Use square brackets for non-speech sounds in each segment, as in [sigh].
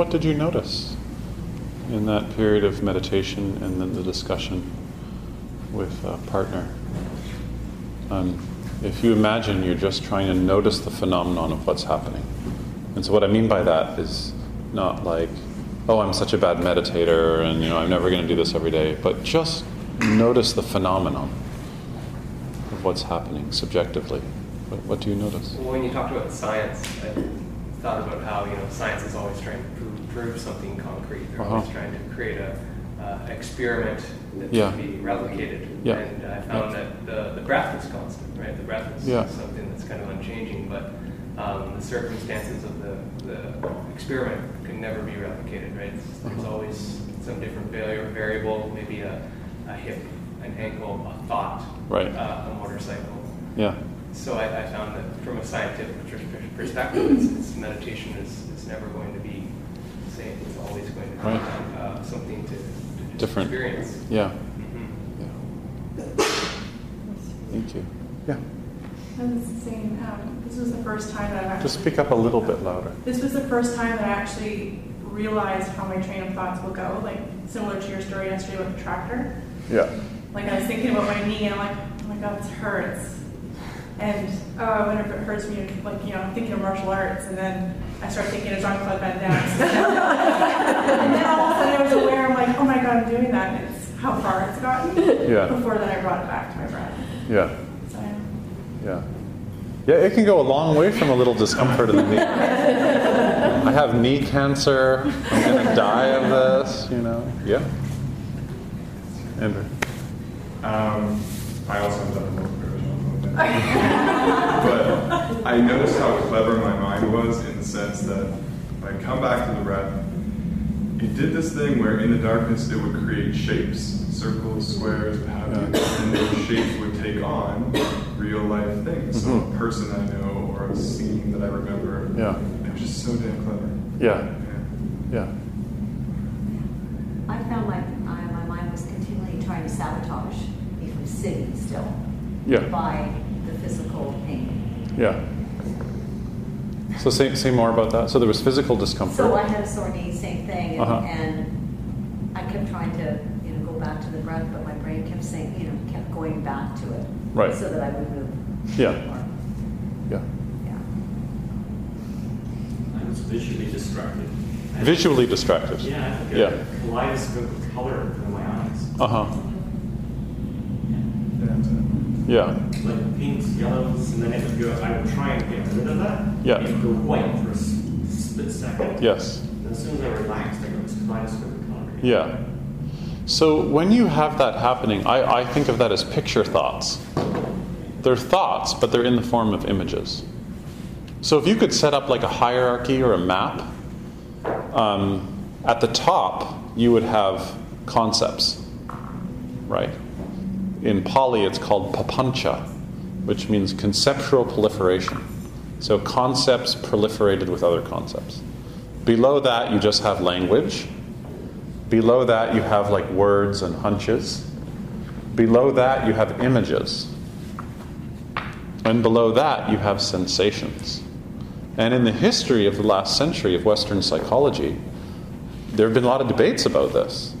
What did you notice in that period of meditation and then the discussion with a partner? Um, if you imagine you're just trying to notice the phenomenon of what's happening. And so, what I mean by that is not like, oh, I'm such a bad meditator and you know, I'm never going to do this every day, but just notice the phenomenon of what's happening subjectively. What, what do you notice? Well, when you talked about science, I thought about how you know science is always trying to prove, something concrete. They're Uh-huh. always trying to create a uh, experiment that Yeah. can be replicated. Yeah. And I found that the, the breath is constant, right? The breath is Yeah. something that's kind of unchanging, but um, the circumstances of the, the experiment can never be replicated, right? It's- There's Uh-huh. always some different vari- variable, maybe a, a hip, an ankle, a thought, Right. uh, a motorcycle. Yeah. So I, I found that from a scientific perspective, it's, it's meditation is, is never going to be the same. It's always going to be Right. uh, something to, to just Different. experience. Yeah. Mhm. Yeah. Thank you. Yeah. I was saying, um, this was the first time that I've actually. Just speak up a little bit louder. This was the first time that I actually realized how my train of thoughts will go, like similar to your story yesterday with the tractor. Yeah. Like I was thinking about my knee and I'm like, oh my god, this hurts. And oh, whenever it hurts me, like, you know, I'm thinking of martial arts and then I start thinking of Jean-Claude Van Damme. [laughs] and then all of a sudden I was aware, I'm like, oh my god, I'm doing that. And it's how far it's gotten. Yeah. Before then I brought it back to my breath. Yeah. So, Yeah. Yeah, it can go a long way from a little discomfort in the knee. [laughs] I have knee cancer. I'm going to die of this, you know? Yeah. Andrew. Um, I also have done both But I noticed how clever my mind was in the sense that when I come back to the breath, it did this thing where in the darkness it would create shapes, circles, squares, what have you, and those shapes would take on real life things. So Mhm. a person I know or a scene that I remember. Yeah. It was just so damn clever. Yeah. Yeah. Yeah. I found my, I, my mind was continually trying to sabotage me from sitting still Yeah. by the physical pain. Yeah. So say, say more about that. So there was physical discomfort. So I had a sore knee, same thing, and, Uh-huh. and I kept trying to, you know, go back to the breath, but my brain kept saying, you know, kept going back to it. Right. So that I would move. Yeah. more. Yeah. Yeah. I was visually distracted. Visually distracted. Yeah, I had Yeah. a kaleidoscope of color in my eyes. Uh huh. Yeah. Like pinks, yellows, and then it would go, I would try and get rid of that. Yeah. It would go white for a split second. Yes. And as soon as I relaxed, I got this kaleidoscope of color. again. Yeah. So when you have that happening, I, I think of that as picture thoughts. They're thoughts, but they're in the form of images. So if you could set up like a hierarchy or a map, um, at the top you would have concepts, right? In Pali, it's called papancha, which means conceptual proliferation. So concepts proliferated with other concepts. Below that, you just have language. Below that, you have like words and hunches. Below that, you have images. And below that, you have sensations. And in the history of the last century of Western psychology, there have been a lot of debates about this.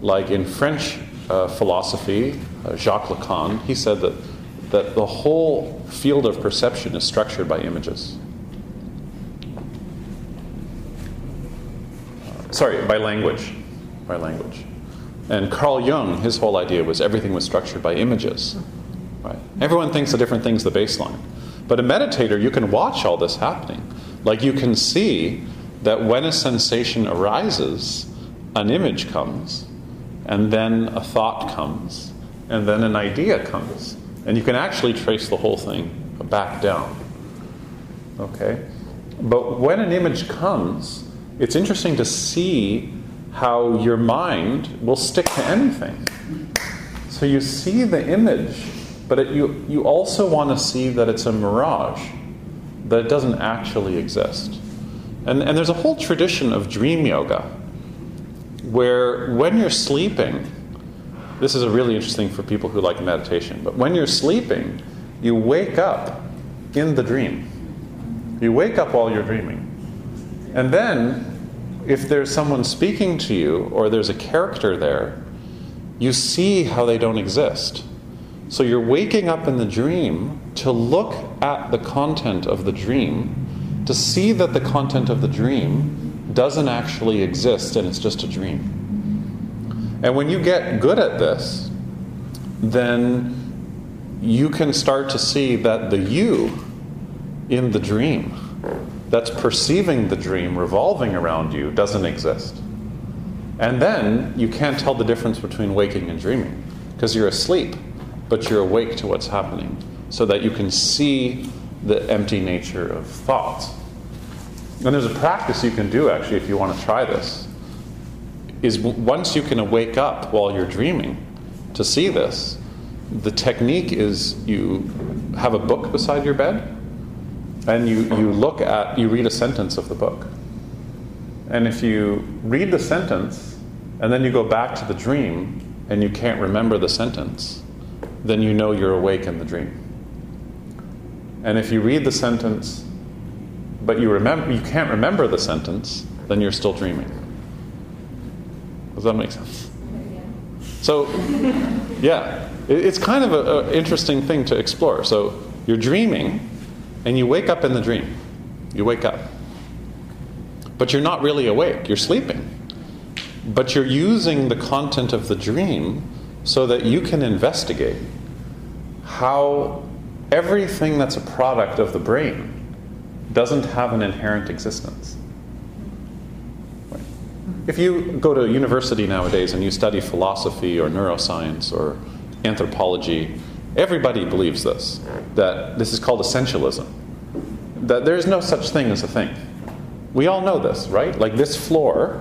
Like in French uh, philosophy, uh, Jacques Lacan, he said that, that the whole field of perception is structured by images. sorry, by language. By language. And Carl Jung, his whole idea was everything was structured by images. Right? Everyone thinks a different thing's the baseline. But a meditator, you can watch all this happening. Like you can see that when a sensation arises, an image comes, and then a thought comes, and then an idea comes. And you can actually trace the whole thing back down. Okay? But when an image comes, it's interesting to see how your mind will stick to anything. So you see the image, but it, you, you also want to see that it's a mirage, that it doesn't actually exist. And, and there's a whole tradition of dream yoga where when you're sleeping, this is a really interesting for people who like meditation, but when you're sleeping, you wake up in the dream. You wake up while you're dreaming. And then, if there's someone speaking to you or there's a character there, you see how they don't exist. So you're waking up in the dream to look at the content of the dream, to see that the content of the dream doesn't actually exist and it's just a dream. And when you get good at this, then you can start to see that the you in the dream that's perceiving the dream revolving around you doesn't exist. And then you can't tell the difference between waking and dreaming because you're asleep, but you're awake to what's happening so that you can see the empty nature of thoughts. And there's a practice you can do actually if you want to try this. Is once you can wake up while you're dreaming to see this, the technique is you have a book beside your bed and you, you look at, you read a sentence of the book. And if you read the sentence and then you go back to the dream and you can't remember the sentence, then you know you're awake in the dream. And if you read the sentence but you remember you can't remember the sentence, then you're still dreaming. Does that make sense? So, yeah, it's kind of an interesting thing to explore. So you're dreaming, and you wake up in the dream. You wake up. But you're not really awake, you're sleeping. But you're using the content of the dream so that you can investigate how everything that's a product of the brain doesn't have an inherent existence. Hmm. If you go to university nowadays and you study philosophy or neuroscience or anthropology, Everybody believes this, that this is called essentialism, that there's no such thing as a thing. We all know this, right? Like this floor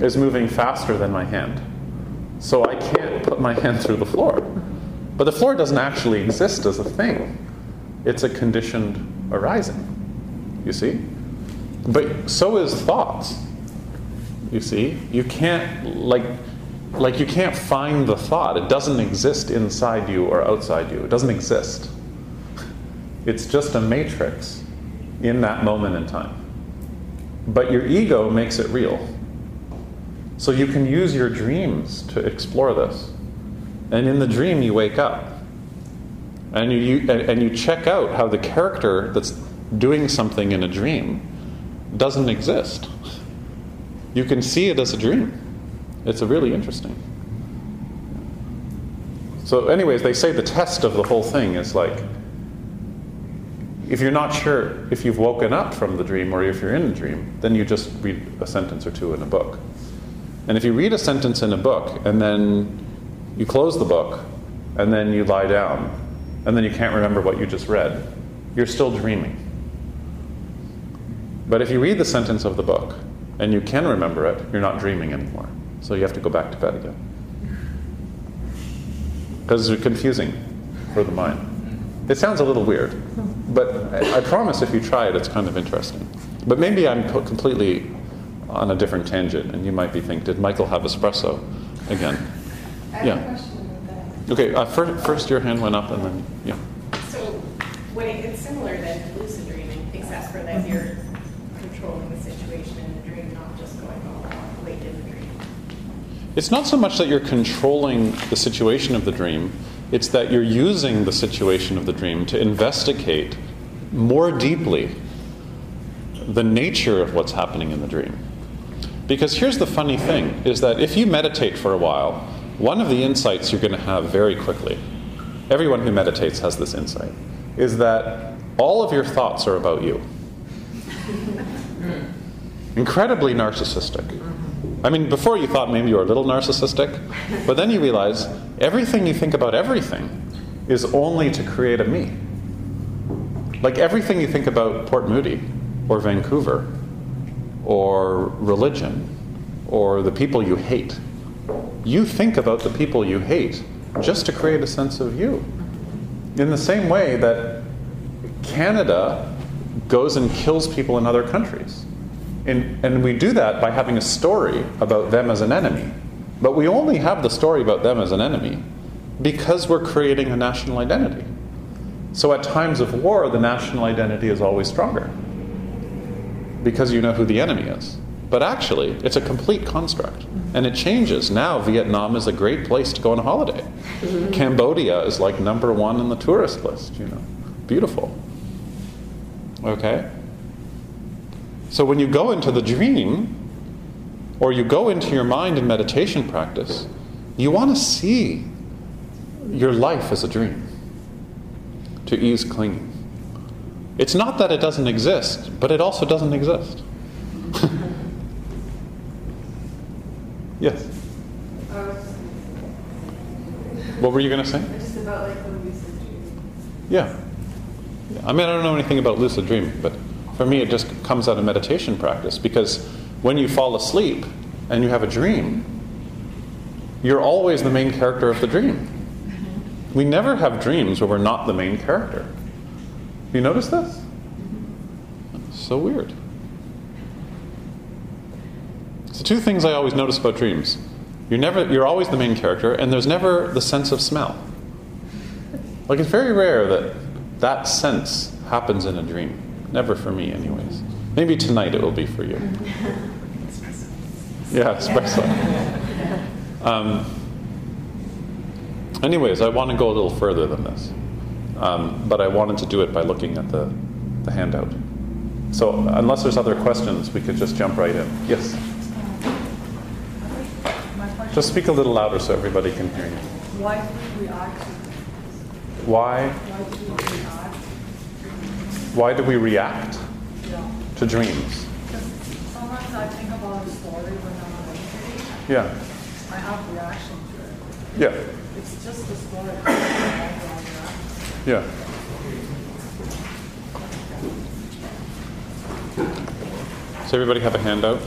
is moving faster than my hand. So I can't put my hand through the floor. But the floor doesn't actually exist as a thing, it's a conditioned arising. You see? But so is thoughts. You see? You can't, like, like you can't find the thought. It doesn't exist inside you or outside you. It doesn't exist. It's just a matrix in that moment in time. But your ego makes it real. So you can use your dreams to explore this. And in the dream, you wake up. And you, and you check out how the character that's doing something in a dream doesn't exist. You can see it as a dream. It's a really interesting. So, anyways, they say the test of the whole thing is like if you're not sure if you've woken up from the dream or if you're in a dream, then you just read a sentence or two in a book. And if you read a sentence in a book and then you close the book and then you lie down and then you can't remember what you just read, you're still dreaming. But if you read the sentence of the book and you can remember it, you're not dreaming anymore. So you have to go back to bed again. Because it's confusing for the mind. It sounds a little weird, but I, I promise if you try it, it's kind of interesting. But maybe I'm completely on a different tangent, and you might be thinking, did Michael have espresso again? yeah. Okay, uh, first, first your hand went up, and then, yeah. So, when it, it's similar then to lucid dreaming, except for that you're controlling the situation in the dream, not just going all the way in the dream. It's not so much that you're controlling the situation of the dream, it's that you're using the situation of the dream to investigate more deeply the nature of what's happening in the dream. Because here's the funny thing is that if you meditate for a while, one of the insights you're going to have very quickly, everyone who meditates has this insight, is that all of your thoughts are about you. Incredibly narcissistic. I mean, before you thought maybe you were a little narcissistic, but then you realize everything you think about everything is only to create a me. Like everything you think about Port Moody or Vancouver or religion or the people you hate, you think about the people you hate just to create a sense of you. In the same way that Canada goes and kills people in other countries. And, and we do that by having a story about them as an enemy. But we only have the story about them as an enemy because we're creating a national identity. So at times of war, the national identity is always stronger because you know who the enemy is. But actually, it's a complete construct. And it changes. Now, Vietnam is a great place to go on a holiday. Mm-hmm. Cambodia is like number one in the tourist list, you know. Beautiful. Okay? So when you go into the dream, or you go into your mind in meditation practice, you want to see your life as a dream to ease clinging. It's not that it doesn't exist, but it also doesn't exist. [laughs] yes? What were you going to say? Just about like the lucid dream. Yeah. I mean, I don't know anything about lucid dreaming, but for me, it just comes out of meditation practice because when you fall asleep and you have a dream, you're always the main character of the dream. We never have dreams where we're not the main character. You notice this? So weird. So two things I always notice about dreams. You're never you're always the main character and there's never the sense of smell. Like it's very rare that that sense happens in a dream. Never for me anyways. Maybe tonight it will be for you. Yeah, espresso. Um, Anyways, I want to go a little further than this. Um, but I wanted to do it by looking at the, the handout. So, unless there's other questions, we could just jump right in. Yes? Just speak a little louder so everybody can hear you. Why do we react? Why? Why do we react? Why do we react Yeah. to dreams? Sometimes I think about a story when I'm meditating. Yeah. I have reaction to it. Yeah. It's just a story. I have reaction. Yeah. Does everybody have a handout?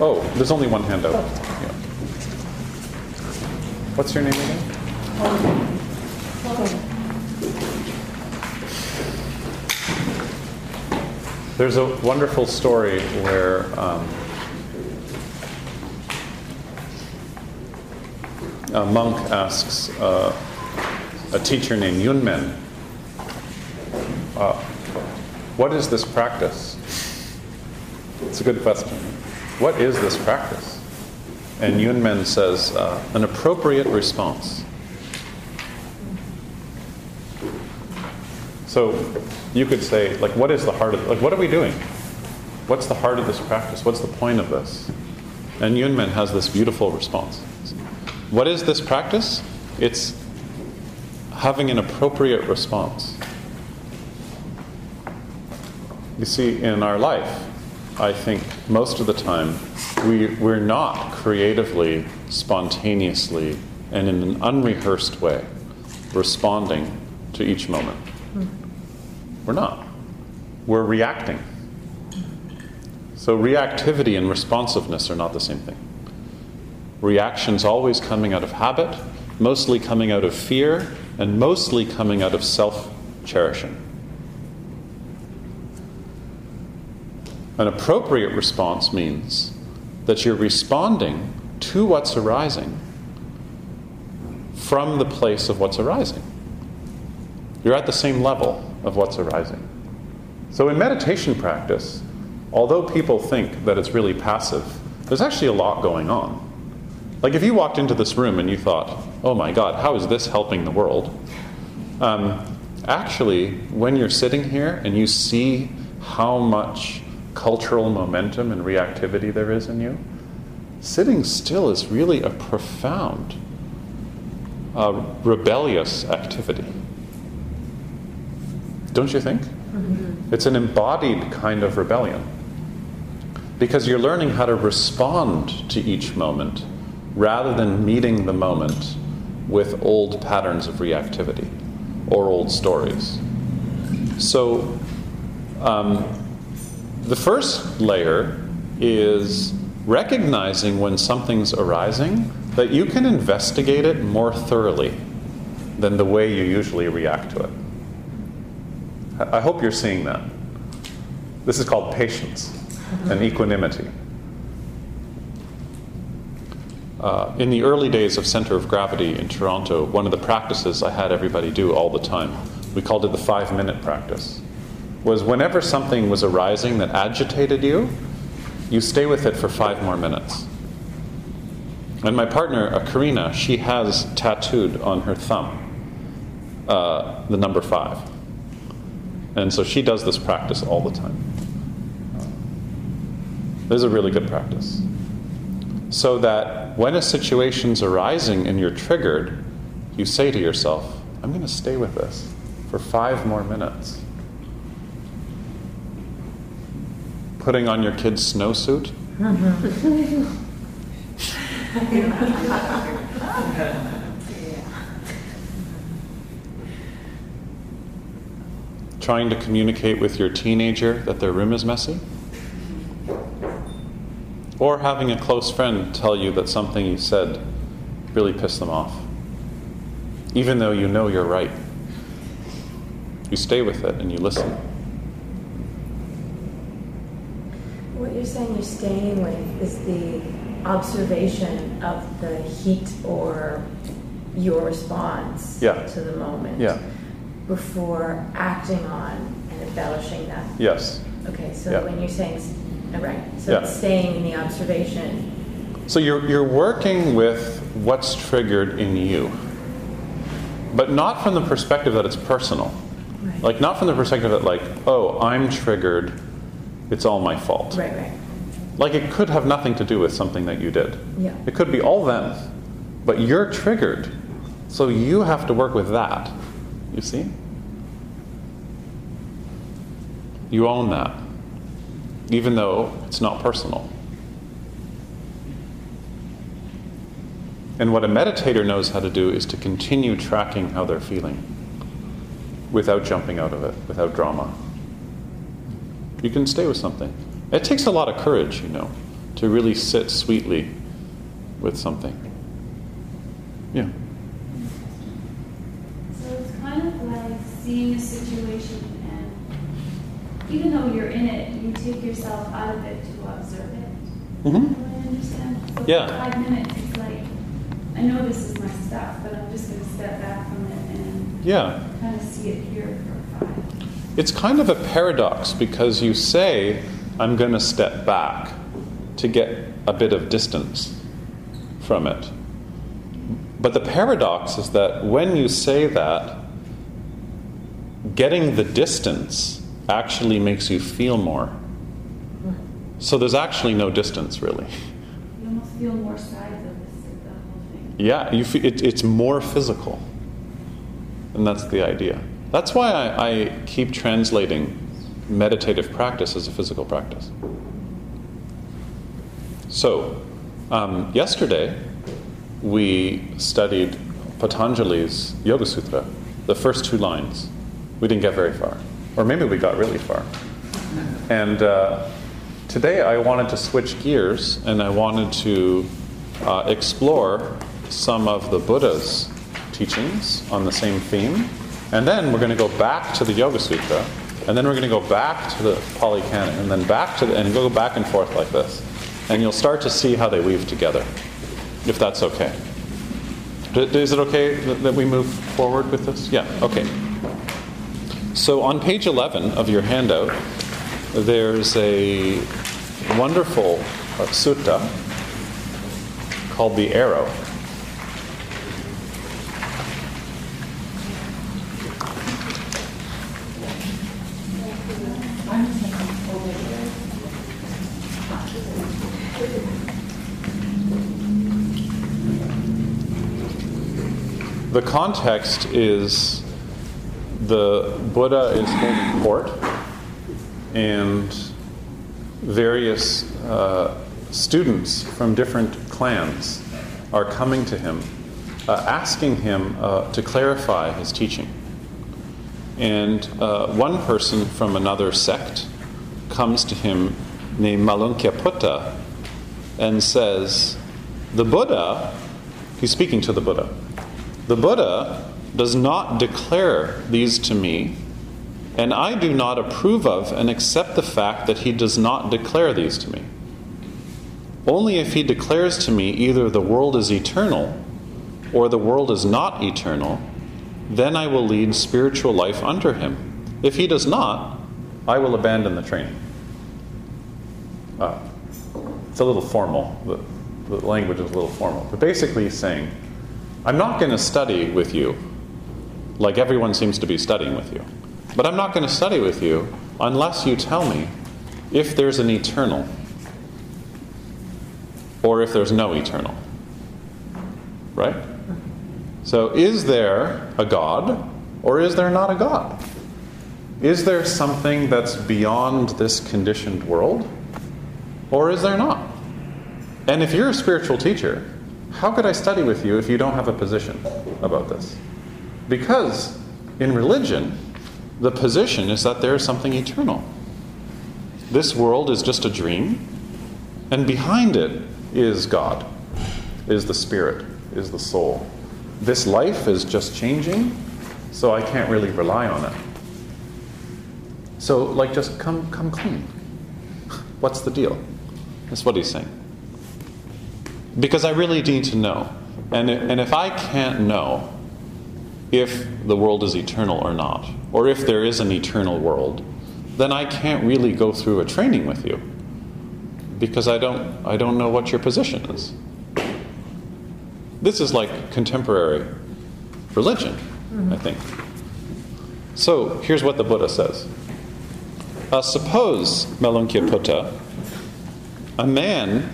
Oh, there's only one handout. Yeah. What's your name again? There's a wonderful story where um, a monk asks uh, a teacher named Yunmen, uh, What is this practice? It's a good question. What is this practice? And Yunmen says, uh, An appropriate response. So you could say, like, what is the heart of, like, what are we doing? What's the heart of this practice? What's the point of this? And Yunmen has this beautiful response. What is this practice? It's having an appropriate response. You see, in our life, I think most of the time we, we're not creatively, spontaneously, and in an unrehearsed way responding to each moment. We're not. We're reacting. So, reactivity and responsiveness are not the same thing. Reaction's always coming out of habit, mostly coming out of fear, and mostly coming out of self cherishing. An appropriate response means that you're responding to what's arising from the place of what's arising. You're at the same level of what's arising. So, in meditation practice, although people think that it's really passive, there's actually a lot going on. Like if you walked into this room and you thought, oh my God, how is this helping the world? Um, actually, when you're sitting here and you see how much cultural momentum and reactivity there is in you, sitting still is really a profound, uh, rebellious activity. Don't you think? It's an embodied kind of rebellion. Because you're learning how to respond to each moment rather than meeting the moment with old patterns of reactivity or old stories. So, um, the first layer is recognizing when something's arising that you can investigate it more thoroughly than the way you usually react to it. I hope you're seeing that. This is called patience and equanimity. Uh, in the early days of Center of Gravity in Toronto, one of the practices I had everybody do all the time, we called it the five minute practice, was whenever something was arising that agitated you, you stay with it for five more minutes. And my partner, Karina, she has tattooed on her thumb uh, the number five. And so she does this practice all the time. This is a really good practice. So that when a situation's arising and you're triggered, you say to yourself, I'm going to stay with this for five more minutes. Putting on your kid's snowsuit. [laughs] [laughs] [laughs] Trying to communicate with your teenager that their room is messy. Or having a close friend tell you that something you said really pissed them off. Even though you know you're right. You stay with it and you listen. What you're saying you're staying with is the observation of the heat or your response Yeah. to the moment Yeah. Before acting on and embellishing that. Yes. Okay, so Yeah. when you're saying, right, so Yeah. it's staying in the observation. So you're, you're working with what's triggered in you, but not from the perspective that it's personal. Right. Like, not from the perspective that, like, oh, I'm triggered, it's all my fault. Right, right. Like, it could have nothing to do with something that you did. Yeah. It could be all them, but you're triggered, so you have to work with that. You see? You own that, even though it's not personal. And what a meditator knows how to do is to continue tracking how they're feeling without jumping out of it, without drama. You can stay with something. It takes a lot of courage, you know, to really sit sweetly with something. Yeah. So it's kind of like seeing a situation, and even though you're in it, you take yourself out of it to observe it. Mhm. Understand? So Yeah. For five minutes, it's like, I know this is my stuff, but I'm just going to step back from it and Yeah. kind of see it here for five. It's kind of a paradox because you say, I'm going to step back to get a bit of distance from it. But the paradox is that when you say that, getting the distance actually makes you feel more. So there's actually no distance, really. You almost feel more sides of this, the whole thing. Yeah, you fe it, it's more physical. And that's the idea. That's why I, I keep translating meditative practice as a physical practice. So, um, yesterday we studied Patanjali's Yoga Sutra, the first two lines. We didn't get very far. Or maybe we got really far. And uh, today I wanted to switch gears and I wanted to uh, explore some of the Buddha's teachings on the same theme. And then we're going to go back to the Yoga Sutra. And then we're going to go back to the Pali Canon. And then back to the, and go back and forth like this. And you'll start to see how they weave together, if that's okay. Is it okay that we move forward with this? Yeah, okay. So on page 11 of your handout, there's a wonderful uh, sutta called the Arrow. The context is the Buddha is holding court, and various uh, students from different clans are coming to him, uh, asking him uh, to clarify his teaching. And uh, one person from another sect comes to him named Malunkyaputta and says, The Buddha, he's speaking to the Buddha, the Buddha does not declare these to me, and I do not approve of and accept the fact that he does not declare these to me. Only if he declares to me either the world is eternal or the world is not eternal, then I will lead spiritual life under him. If he does not, I will abandon the training. Uh, it's a little formal. The, the language is a little formal. But basically, he's saying, I'm not going to study with you like everyone seems to be studying with you. But I'm not going to study with you unless you tell me if there's an eternal or if there's no eternal. Right? So, is there a God or is there not a God? Is there something that's beyond this conditioned world or is there not? And if you're a spiritual teacher, how could I study with you if you don't have a position about this? Because in religion, the position is that there is something eternal. This world is just a dream, and behind it is God, is the spirit, is the soul. This life is just changing, so I can't really rely on it. So, like, just come, come clean. [laughs] What's the deal? That's what he's saying. Because I really need to know. And, and if I can't know if the world is eternal or not, or if there is an eternal world, then I can't really go through a training with you because I don't, I don't know what your position is. This is like contemporary religion, mm-hmm. I think. So here's what the Buddha says uh, Suppose, Malunkyaputta, a man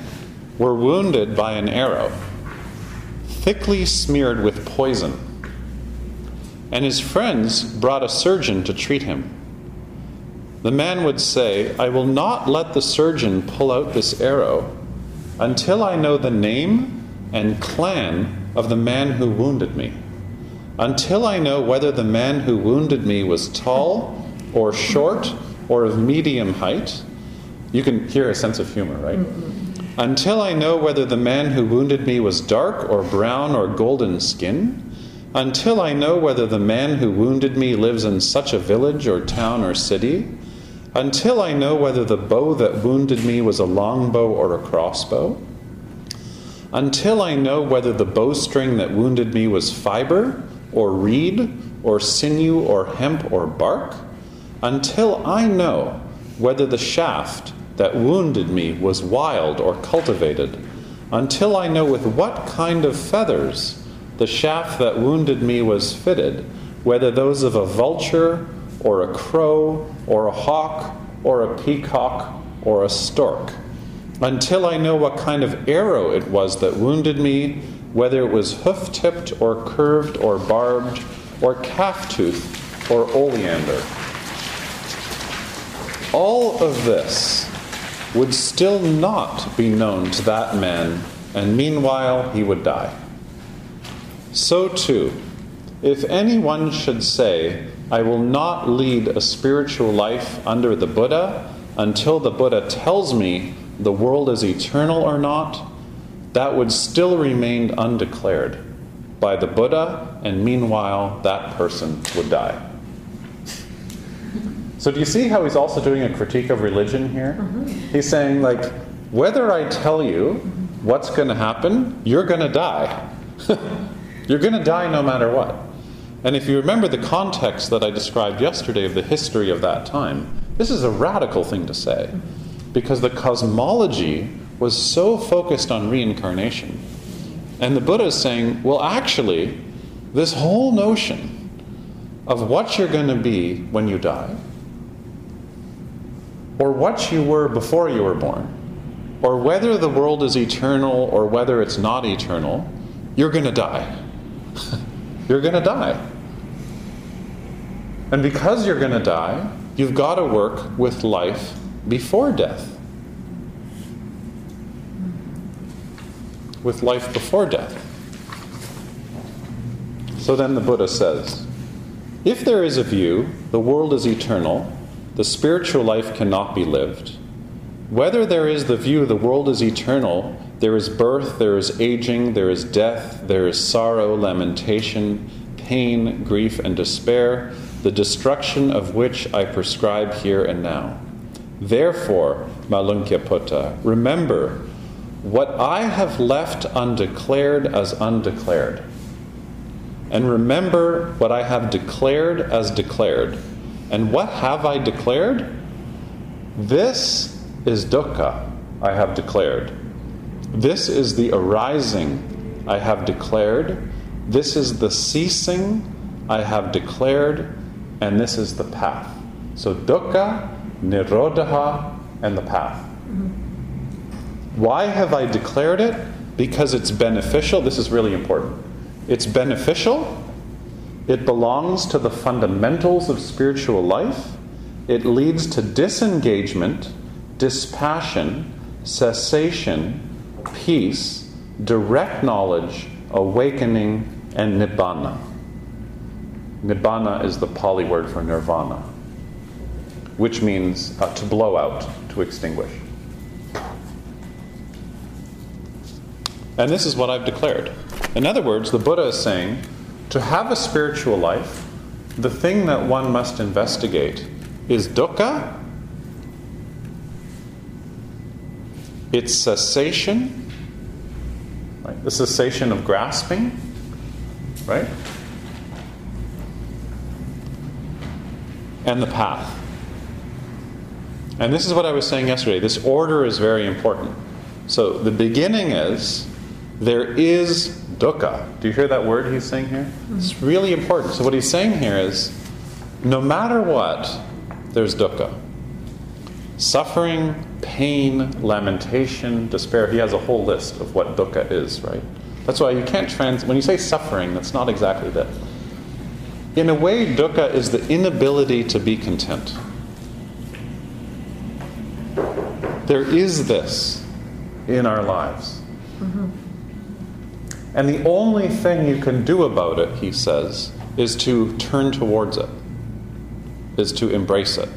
were wounded by an arrow, thickly smeared with poison, and his friends brought a surgeon to treat him. The man would say, I will not let the surgeon pull out this arrow until I know the name and clan of the man who wounded me, until I know whether the man who wounded me was tall or short or of medium height. You can hear a sense of humor, right? Mm-hmm. Until I know whether the man who wounded me was dark or brown or golden skin, until I know whether the man who wounded me lives in such a village or town or city, until I know whether the bow that wounded me was a longbow or a crossbow, until I know whether the bowstring that wounded me was fiber or reed or sinew or hemp or bark, until I know whether the shaft that wounded me was wild or cultivated, until I know with what kind of feathers the shaft that wounded me was fitted, whether those of a vulture or a crow or a hawk or a peacock or a stork, until I know what kind of arrow it was that wounded me, whether it was hoof tipped or curved or barbed or calf tooth or oleander. All of this would still not be known to that man, and meanwhile he would die. So too, if anyone should say, I will not lead a spiritual life under the Buddha until the Buddha tells me the world is eternal or not, that would still remain undeclared by the Buddha, and meanwhile that person would die. So, do you see how he's also doing a critique of religion here? Mm-hmm. He's saying, like, whether I tell you what's going to happen, you're going to die. [laughs] You're going to die no matter what. And if you remember the context that I described yesterday of the history of that time, this is a radical thing to say because the cosmology was so focused on reincarnation. And the Buddha is saying, well, actually, this whole notion of what you're going to be when you die, or what you were before you were born, or whether the world is eternal or whether it's not eternal, you're going to die. [laughs] you're going to die. And because you're going to die, you've got to work with life before death. With life before death. So then the Buddha says if there is a view, the world is eternal, the spiritual life cannot be lived. Whether there is the view the world is eternal, there is birth, there is aging, there is death, there is sorrow, lamentation, pain, grief, and despair, the destruction of which I prescribe here and now. Therefore, Malunkyaputta, remember what I have left undeclared as undeclared. And remember what I have declared as declared. And what have I declared? This is dukkha, I have declared. This is the arising, I have declared. This is the ceasing, I have declared. And this is the path. So dukkha, nirodha, and the path. Why have I declared it? Because it's beneficial. This is really important. It's beneficial. It belongs to the fundamentals of spiritual life. It leads to disengagement, dispassion, cessation, peace, direct knowledge, awakening, and nibbana. Nibbana is the Pali word for nirvana, which means uh, to blow out, to extinguish. And this is what I've declared. In other words, the Buddha is saying to have a spiritual life, the thing that one must investigate is dukkha, its cessation, right? the cessation of grasping, right? And the path. And this is what I was saying yesterday. This order is very important. So the beginning is there is dukkha. Do you hear that word he's saying here? It's mm-hmm. really important. So, what he's saying here is no matter what, there's dukkha. Suffering, pain, lamentation, despair. He has a whole list of what dukkha is, right? That's why you can't trans. When you say suffering, that's not exactly that. In a way, dukkha is the inability to be content. There is this in our lives. Mm-hmm. And the only thing you can do about it, he says, is to turn towards it, is to embrace it.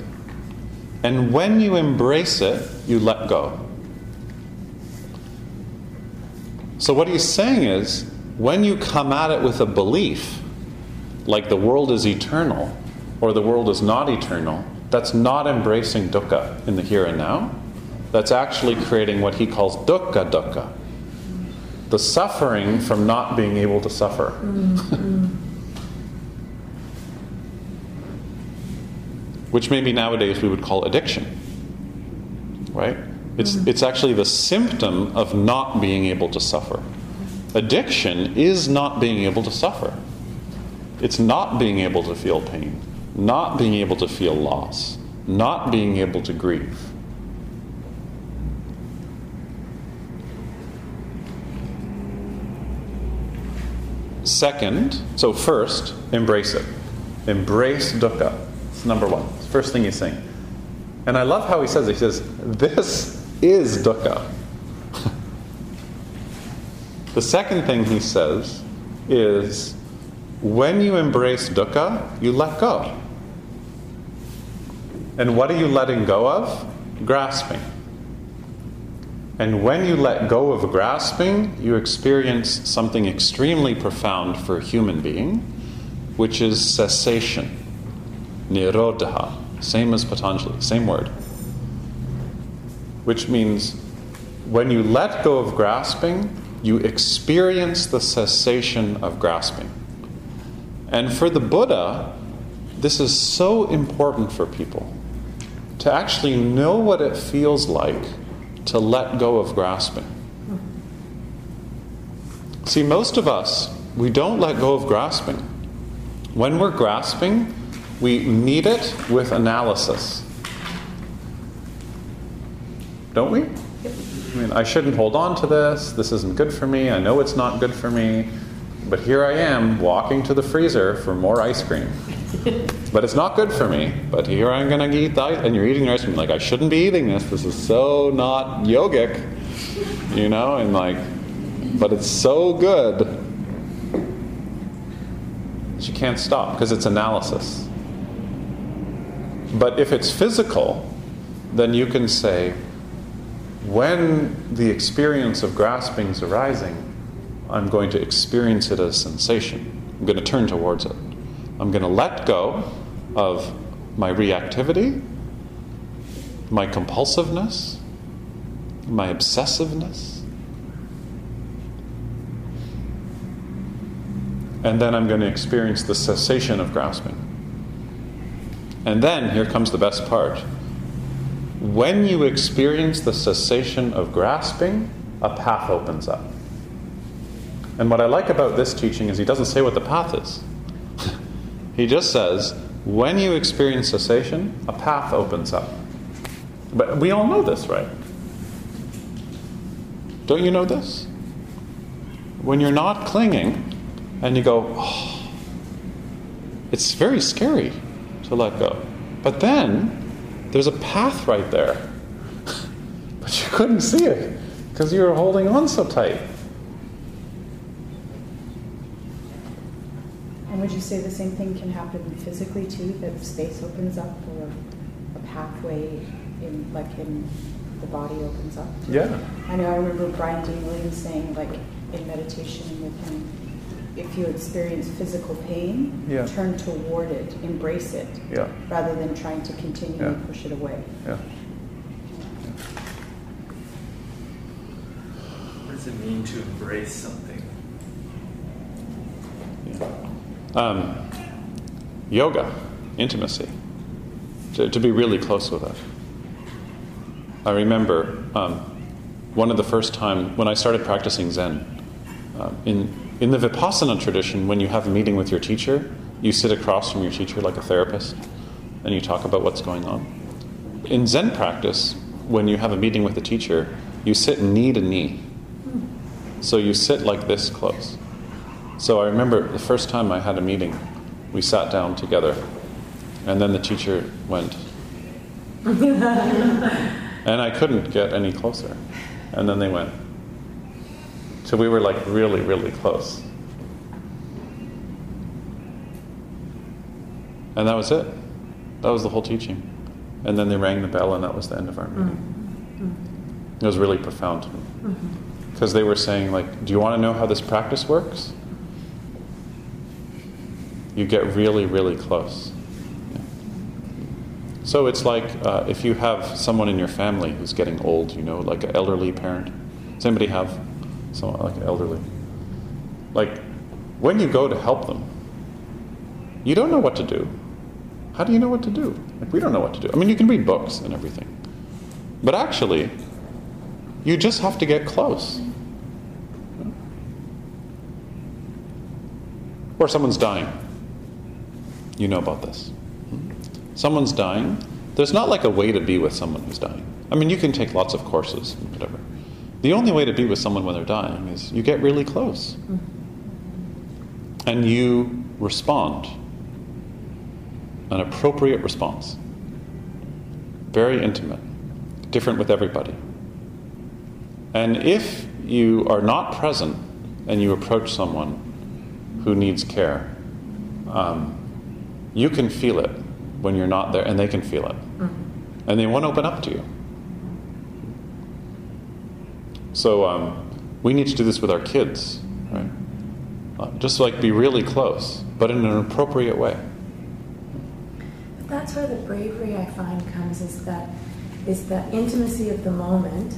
And when you embrace it, you let go. So, what he's saying is, when you come at it with a belief, like the world is eternal or the world is not eternal, that's not embracing dukkha in the here and now. That's actually creating what he calls dukkha dukkha the suffering from not being able to suffer. Mm-hmm. Which maybe nowadays we would call addiction. Right? It's, Mm-hmm. it's actually the symptom of not being able to suffer. Addiction is not being able to suffer. It's not being able to feel pain, not being able to feel loss, not being able to grieve. Second, so first, embrace it. Embrace dukkha. It's number one. First thing he's saying. And I love how he says it. He says, This is dukkha. the second thing he says is when you embrace dukkha, you let go. And what are you letting go of? Grasping. And when you let go of grasping, you experience something extremely profound for a human being, which is cessation. Nirodha. Same as Patanjali, same word. Which means when you let go of grasping, you experience the cessation of grasping. And for the Buddha, this is so important for people to actually know what it feels like to let go of grasping. See, most of us, we don't let go of grasping. When we're grasping, we meet it with analysis. Don't we? I mean, I shouldn't hold on to this. This isn't good for me. I know it's not good for me. But here I am walking to the freezer for more ice cream. but it's not good for me. But here I'm going to eat the ice, and you're eating the ice cream. Like I shouldn't be eating this. This is so not yogic, you know. And like, but it's so good that you can't stop because it's analysis. But if it's physical, then you can say, when the experience of grasping is arising, I'm going to experience it as sensation. I'm going to turn towards it. I'm going to let go of my reactivity, my compulsiveness, my obsessiveness. And then I'm going to experience the cessation of grasping. And then here comes the best part. When you experience the cessation of grasping, a path opens up. And what I like about this teaching is he doesn't say what the path is. [laughs] he just says, when you experience cessation, a path opens up. But we all know this, right? Don't you know this? When you're not clinging and you go, oh, it's very scary to let go. But then there's a path right there. [laughs] but you couldn't see it because you were holding on so tight. And would you say the same thing can happen physically too? That space opens up or a pathway in like in the body opens up? Yeah. I know I remember Brian Dean Williams saying like in meditation with him, if you experience physical pain, Yeah. turn toward it, embrace it, Yeah. rather than trying to continually Yeah. push it away. Yeah. What does it mean to embrace something? Um, yoga, intimacy, to, to be really close with it. I remember um, one of the first time when I started practicing Zen. Uh, in in the Vipassana tradition, when you have a meeting with your teacher, you sit across from your teacher like a therapist, and you talk about what's going on. In Zen practice, when you have a meeting with a teacher, you sit knee to knee. So you sit like this close. So I remember the first time I had a meeting, we sat down together, and then the teacher went, [laughs] and I couldn't get any closer. And then they went. So we were like really, really close. And that was it. That was the whole teaching. And then they rang the bell, and that was the end of our meeting. It was really profound to me. Because they were saying, like, do you want to know how this practice works? You get really, really close. Yeah. So it's like uh, if you have someone in your family who's getting old, you know, like an elderly parent. Does anybody have someone like elderly? Like, when you go to help them, you don't know what to do. How do you know what to do? Like, we don't know what to do. I mean, you can read books and everything. But actually, you just have to get close. Or someone's dying. You know about this. Someone's dying. There's not like a way to be with someone who's dying. I mean, you can take lots of courses whatever. The only way to be with someone when they're dying is you get really close. And you respond. An appropriate response. Very intimate. Different with everybody. And if you are not present and you approach someone who needs care, um, you can feel it when you're not there, and they can feel it. And they won't open up to you. So um, we need to do this with our kids, right? Uh, just like be really close, but in an appropriate way. That's where the bravery I find comes is that is the intimacy of the moment,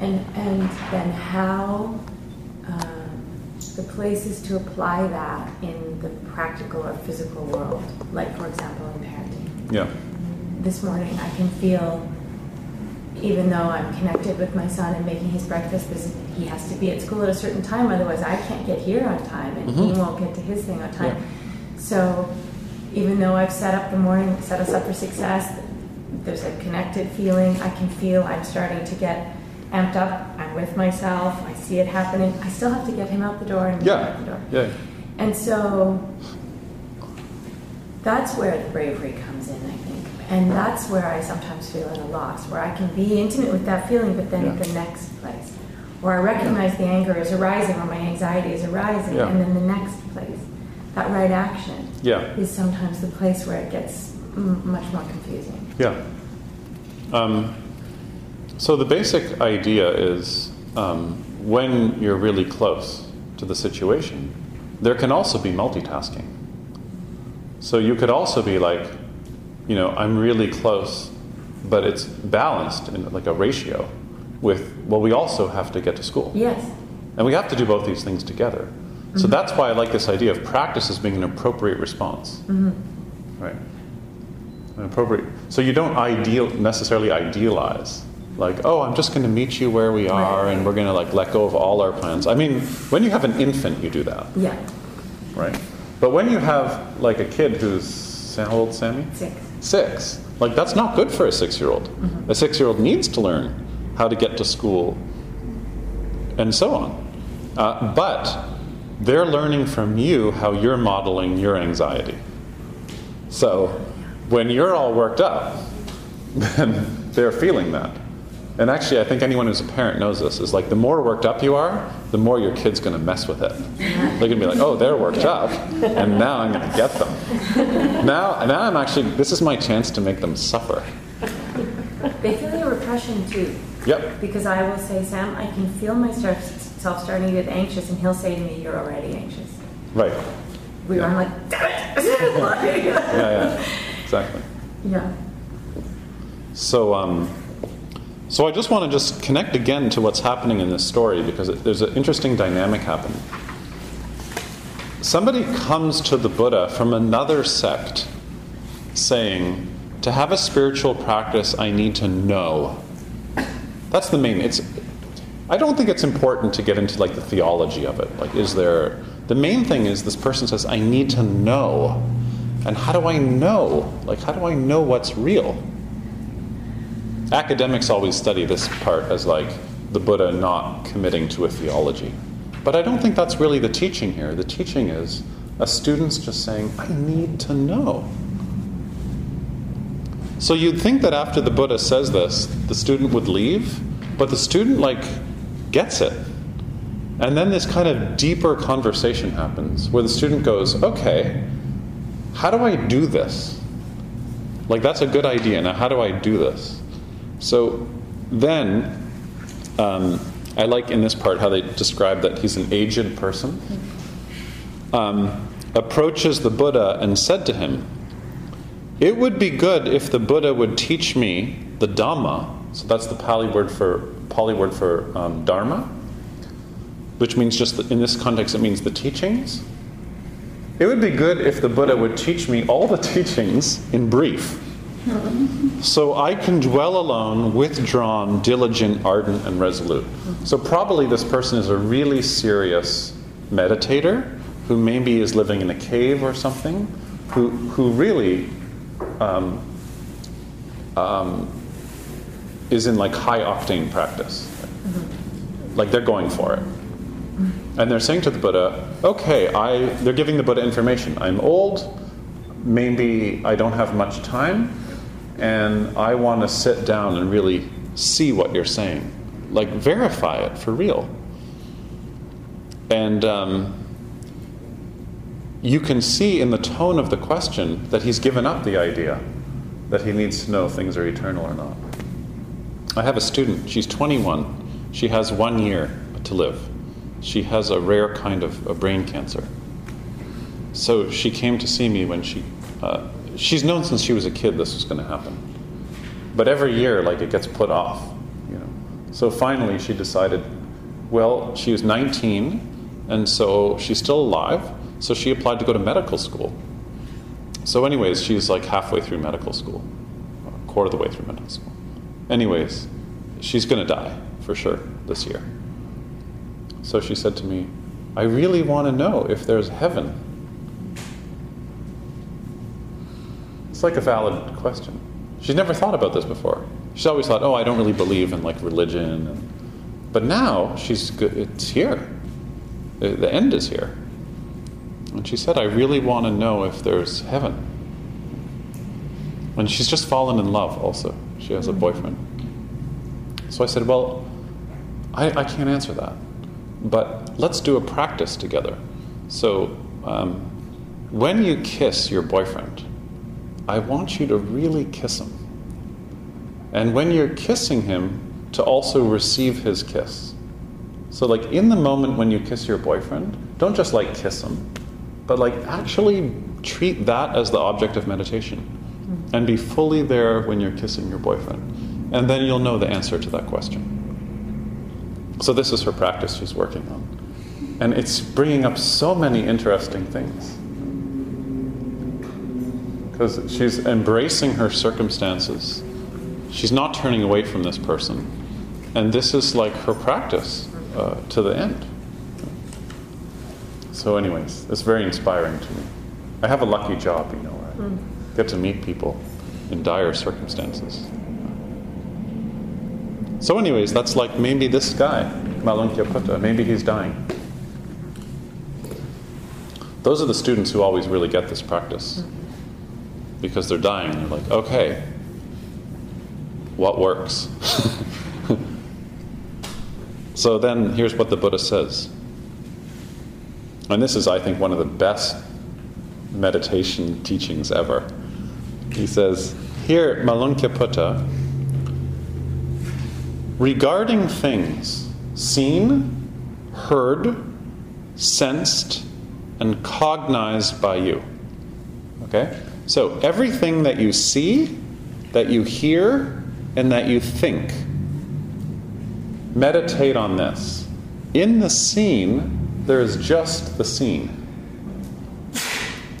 and and then how um, the places to apply that in the practical or physical world. Like for example, in parenting. Yeah. This morning, I can feel, even though I'm connected with my son and making his breakfast, this, he has to be at school at a certain time. Otherwise, I can't get here on time, and he Mhm. won't get to his thing on time. Yeah. So even though I've set up the morning, set us up for success, there's a connected feeling. I can feel I'm starting to get amped up. I'm with myself. I see it happening. I still have to get him out the door and Yeah. out the door. Yeah. And so that's where the bravery comes in, I think. And that's where I sometimes feel at a loss, where I can be intimate with that feeling, but then at the next place. Or I recognize the anger is arising or my anxiety is arising, Yeah. and then the next place, that right action, Yeah. is sometimes the place where it gets mm, much more confusing. Yeah. Um, so the basic idea is um, when you're really close to the situation, there can also be multitasking. So you could also be like, you know, I'm really close, but it's balanced in like a ratio with, well, we also have to get to school. Yes. And we have to do both these things together. So Mhm. that's why I like this idea of practice as being an appropriate response. Mhm. Right. An appropriate. So you don't ideal necessarily idealize. Like, oh, I'm just going to meet you where we are, and we're going to like let go of all our plans. I mean, when you have an infant, you do that, Yeah. right? But when you have like a kid who's how old, Sammy? Six. Six. Like that's not good for a six-year-old. A six-year-old needs to learn how to get to school, and so on. Uh, but they're learning from you how you're modeling your anxiety. So when you're all worked up, [laughs] then they're feeling that. And actually, I think anyone who's a parent knows this. Is like the more worked up you are, the more your kid's going to mess with it. They're going to be like, "Oh, they're worked up, and now I'm going to get them." Now, now I'm actually. This is my chance to make them suffer. They feel your repression too. Yep. Because I will say, Sam, I can feel myself starting to get anxious, and he'll say to me, You're already anxious. Right. We I'm like, Damn it! [laughs] Yeah. Yeah. Exactly. yeah. So, um, so I just want to just connect again to what's happening in this story because it, there's an interesting dynamic happening. Somebody comes to the Buddha from another sect saying, to have a spiritual practice, I need to know. That's the main. It's. I don't think it's important to get into like the theology of it. Like, is there? The main thing is this person says, I need to know, and how do I know? Like, how do I know what's real? Academics always study this part as like the Buddha not committing to a theology. But I don't think that's really the teaching here. The teaching is a student's just saying, I need to know. So you'd think that after the Buddha says this, the student would leave, but the student like gets it. And then this kind of deeper conversation happens where the student goes, "Okay, how do I do this? Like that's a good idea. Now how do I do this?" So then um, I like in this part how they describe that he's an aged person. Um, approaches the Buddha and said to him, it would be good if the Buddha would teach me the Dhamma. So that's the Pali word for Pali word for um, Dharma, which means just in this context it means the teachings. It would be good if the Buddha would teach me all the [laughs] teachings in brief, so I can dwell alone, withdrawn, diligent, ardent, and resolute. So probably this person is a really serious meditator who maybe is living in a cave or something, who who really um, um, is in like high octane practice. Like they're going for it. And they're saying to the Buddha, okay, I, they're giving the Buddha information. I'm old, maybe I don't have much time, and I want to sit down and really see what you're saying. Like verify it for real. And um, you can see in the tone of the question that he's given up the idea that he needs to know if things are eternal or not. I have a student, she's 21, she has one year to live. She has a rare kind of a brain cancer. So she came to see me when she, uh, she's known since she was a kid this was going to happen. But every year, like, it gets put off, you know. So finally, she decided, well, she was 19, and so she's still alive, so she applied to go to medical school. So, anyways, she's like halfway through medical school, a quarter of the way through medical school. Anyways, she's going to die for sure this year. So she said to me, I really want to know if there's heaven. It's like a valid question. She's never thought about this before. She's always thought, oh, I don't really believe in like religion and But now she's good, it's here. The, the end is here. And she said, I really want to know if there's heaven. And she's just fallen in love also. She has a boyfriend. So I said, Well, I, I can't answer that. But let's do a practice together. So um, when you kiss your boyfriend, I want you to really kiss him. And when you're kissing him, to also receive his kiss. So, like in the moment when you kiss your boyfriend, don't just like kiss him, but like actually treat that as the object of meditation mm-hmm. and be fully there when you're kissing your boyfriend. And then you'll know the answer to that question. So, this is her practice she's working on. And it's bringing up so many interesting things. Because she's embracing her circumstances. She's not turning away from this person. And this is like her practice uh, to the end. So, anyways, it's very inspiring to me. I have a lucky job, you know, I Mm. get to meet people in dire circumstances. So, anyways, that's like maybe this guy, Malunkya maybe he's dying. Those are the students who always really get this practice because they're dying. And They're like, okay, what works? [laughs] so then here's what the Buddha says. And this is, I think, one of the best meditation teachings ever. He says, Here, Malunkyaputta, regarding things seen, heard, sensed, and cognized by you. Okay? So everything that you see, that you hear, and that you think, meditate on this. In the seen, there is just the seen.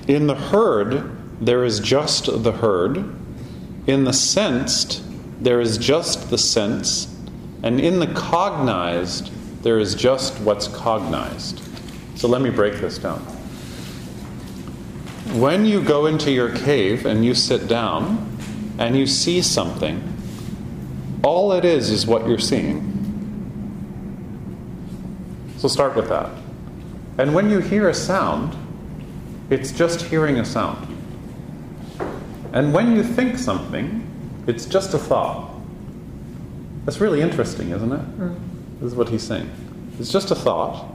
In the heard, there is just the heard. In the sensed, there is just the sense. And in the cognized, there is just what's cognized. So let me break this down. When you go into your cave and you sit down and you see something, all it is is what you're seeing. So start with that. And when you hear a sound, it's just hearing a sound. And when you think something, it's just a thought. That's really interesting, isn't it? Mm. This is what he's saying. It's just a thought.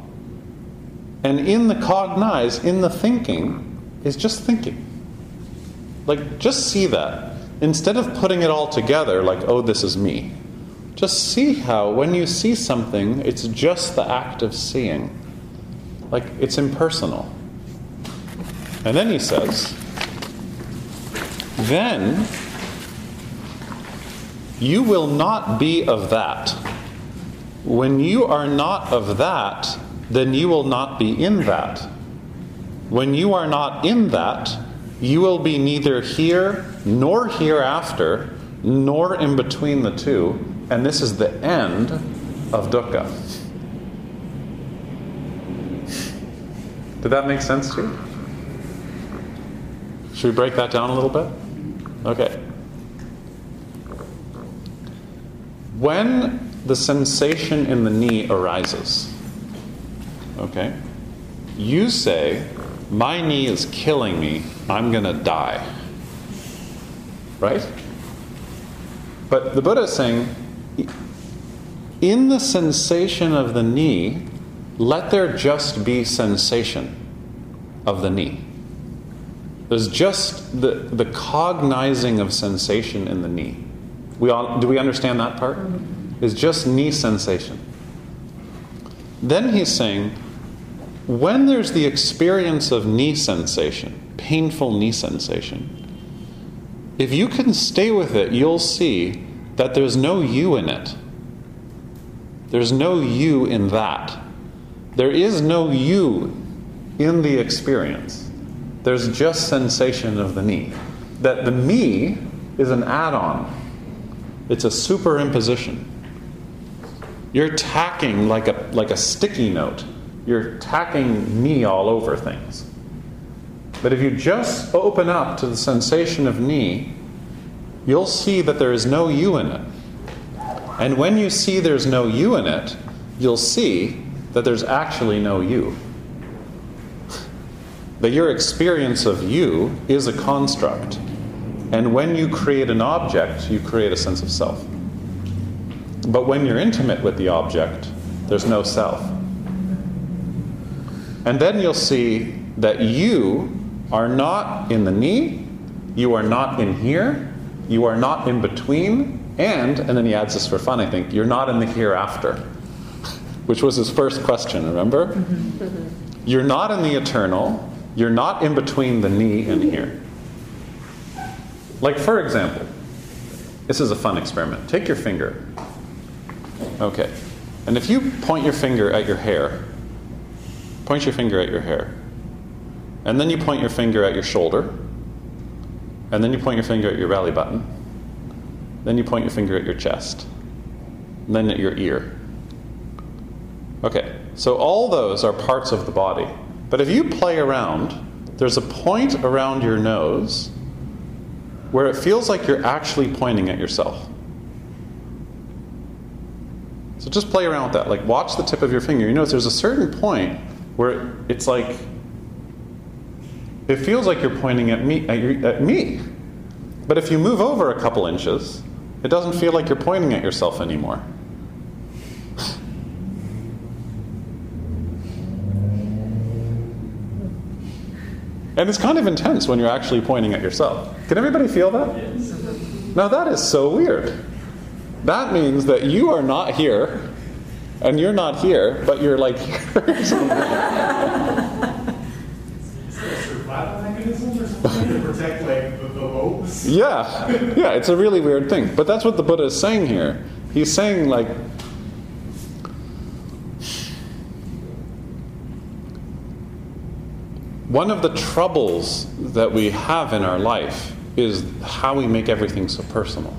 And in the cognize, in the thinking, is just thinking. Like, just see that. Instead of putting it all together, like, oh, this is me, just see how when you see something, it's just the act of seeing. Like, it's impersonal. And then he says, then you will not be of that. When you are not of that, then you will not be in that. When you are not in that, you will be neither here nor hereafter, nor in between the two, and this is the end of dukkha. Did that make sense to you? Should we break that down a little bit? Okay. When the sensation in the knee arises, okay, you say, My knee is killing me, I'm going to die. Right? But the Buddha is saying, in the sensation of the knee, let there just be sensation of the knee. There's just the, the cognizing of sensation in the knee. We all, do we understand that part? It's just knee sensation. Then he's saying, when there's the experience of knee sensation, painful knee sensation, if you can stay with it, you'll see that there's no you in it. There's no you in that. There is no you in the experience. There's just sensation of the knee. That the me is an add on, it's a superimposition. You're tacking like a, like a sticky note, you're tacking me all over things. But if you just open up to the sensation of knee, you'll see that there is no you in it. And when you see there's no you in it, you'll see that there's actually no you. That your experience of you is a construct. And when you create an object, you create a sense of self. But when you're intimate with the object, there's no self. And then you'll see that you are not in the knee, you are not in here, you are not in between, and, and then he adds this for fun, I think, you're not in the hereafter, which was his first question, remember? Mm-hmm. You're not in the eternal, you're not in between the knee and here. Like, for example, this is a fun experiment. Take your finger. Okay. And if you point your finger at your hair, point your finger at your hair, and then you point your finger at your shoulder, and then you point your finger at your belly button, then you point your finger at your chest, then at your ear. Okay, so all those are parts of the body. But if you play around, there's a point around your nose where it feels like you're actually pointing at yourself. So just play around with that. Like, watch the tip of your finger. You notice there's a certain point where it's like, it feels like you're pointing at me, at, your, at me. But if you move over a couple inches, it doesn't feel like you're pointing at yourself anymore. and it's kind of intense when you're actually pointing at yourself. Can everybody feel that? Yes. Now that is so weird. That means that you are not here and you're not here, but you're like here. protect like the, the lobes. [laughs] Yeah, yeah, it's a really weird thing. But that's what the Buddha is saying here. He's saying like one of the troubles that we have in our life is how we make everything so personal.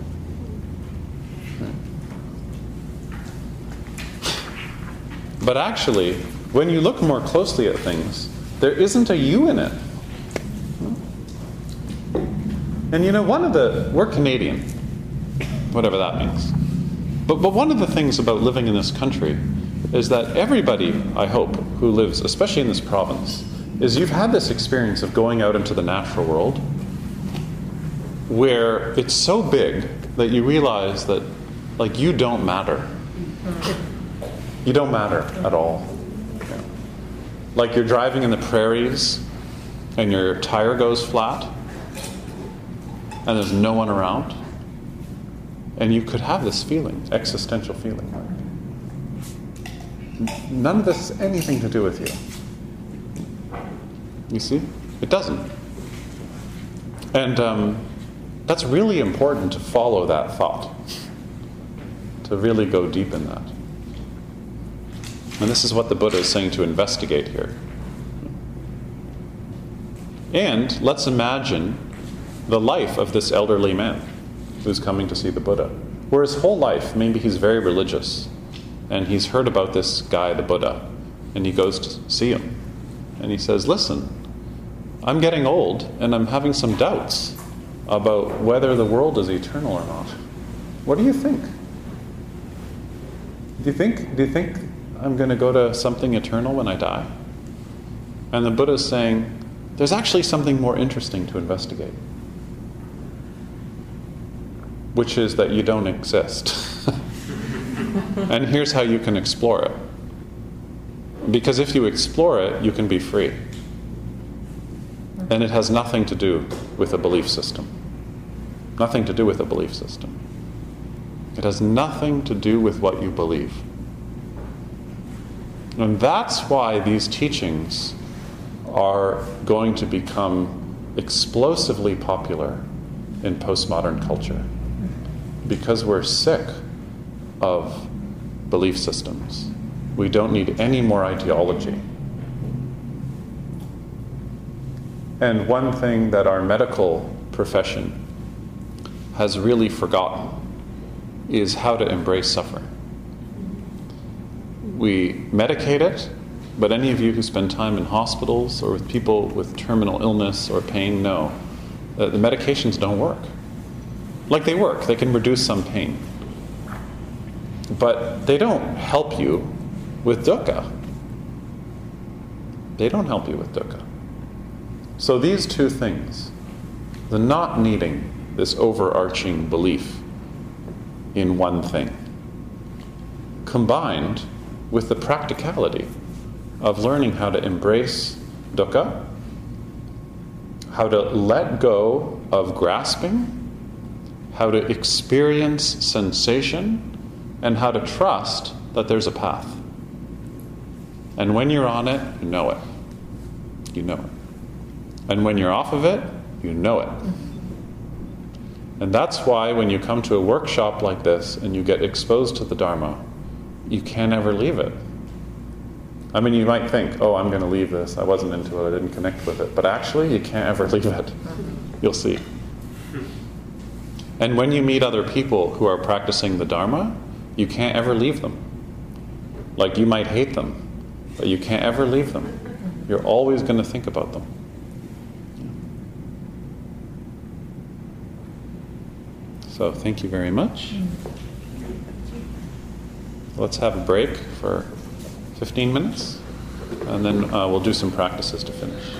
But actually, when you look more closely at things, there isn't a you in it. And you know, one of the, we're Canadian, whatever that means. But, but one of the things about living in this country is that everybody, I hope, who lives, especially in this province, is you've had this experience of going out into the natural world where it's so big that you realize that, like, you don't matter. Mm-hmm. You don't matter at all. Like you're driving in the prairies and your tire goes flat and there's no one around. And you could have this feeling, existential feeling. None of this has anything to do with you. You see? It doesn't. And um, that's really important to follow that thought, to really go deep in that. And this is what the Buddha is saying to investigate here. And let's imagine the life of this elderly man who's coming to see the Buddha. Where his whole life, maybe he's very religious, and he's heard about this guy, the Buddha, and he goes to see him. And he says, Listen, I'm getting old, and I'm having some doubts about whether the world is eternal or not. What do you think? Do you think, do you think I'm going to go to something eternal when I die? And the Buddha is saying, there's actually something more interesting to investigate, which is that you don't exist. [laughs] and here's how you can explore it. Because if you explore it, you can be free. And it has nothing to do with a belief system. Nothing to do with a belief system. It has nothing to do with what you believe. And that's why these teachings are going to become explosively popular in postmodern culture because we're sick of belief systems. We don't need any more ideology. And one thing that our medical profession has really forgotten is how to embrace suffering we medicate it, but any of you who spend time in hospitals or with people with terminal illness or pain know that the medications don't work. Like they work, they can reduce some pain. but they don't help you with dukkha. They don't help you with dukkha. So these two things, the not needing this overarching belief in one thing, combined with the practicality of learning how to embrace dukkha, how to let go of grasping, how to experience sensation, and how to trust that there's a path. And when you're on it, you know it. You know it. And when you're off of it, you know it. And that's why when you come to a workshop like this and you get exposed to the Dharma, you can't ever leave it. I mean, you might think, oh, I'm going to leave this. I wasn't into it. I didn't connect with it. But actually, you can't ever [laughs] leave it. You'll see. And when you meet other people who are practicing the Dharma, you can't ever leave them. Like you might hate them, but you can't ever leave them. You're always going to think about them. So, thank you very much. Let's have a break for 15 minutes, and then uh, we'll do some practices to finish.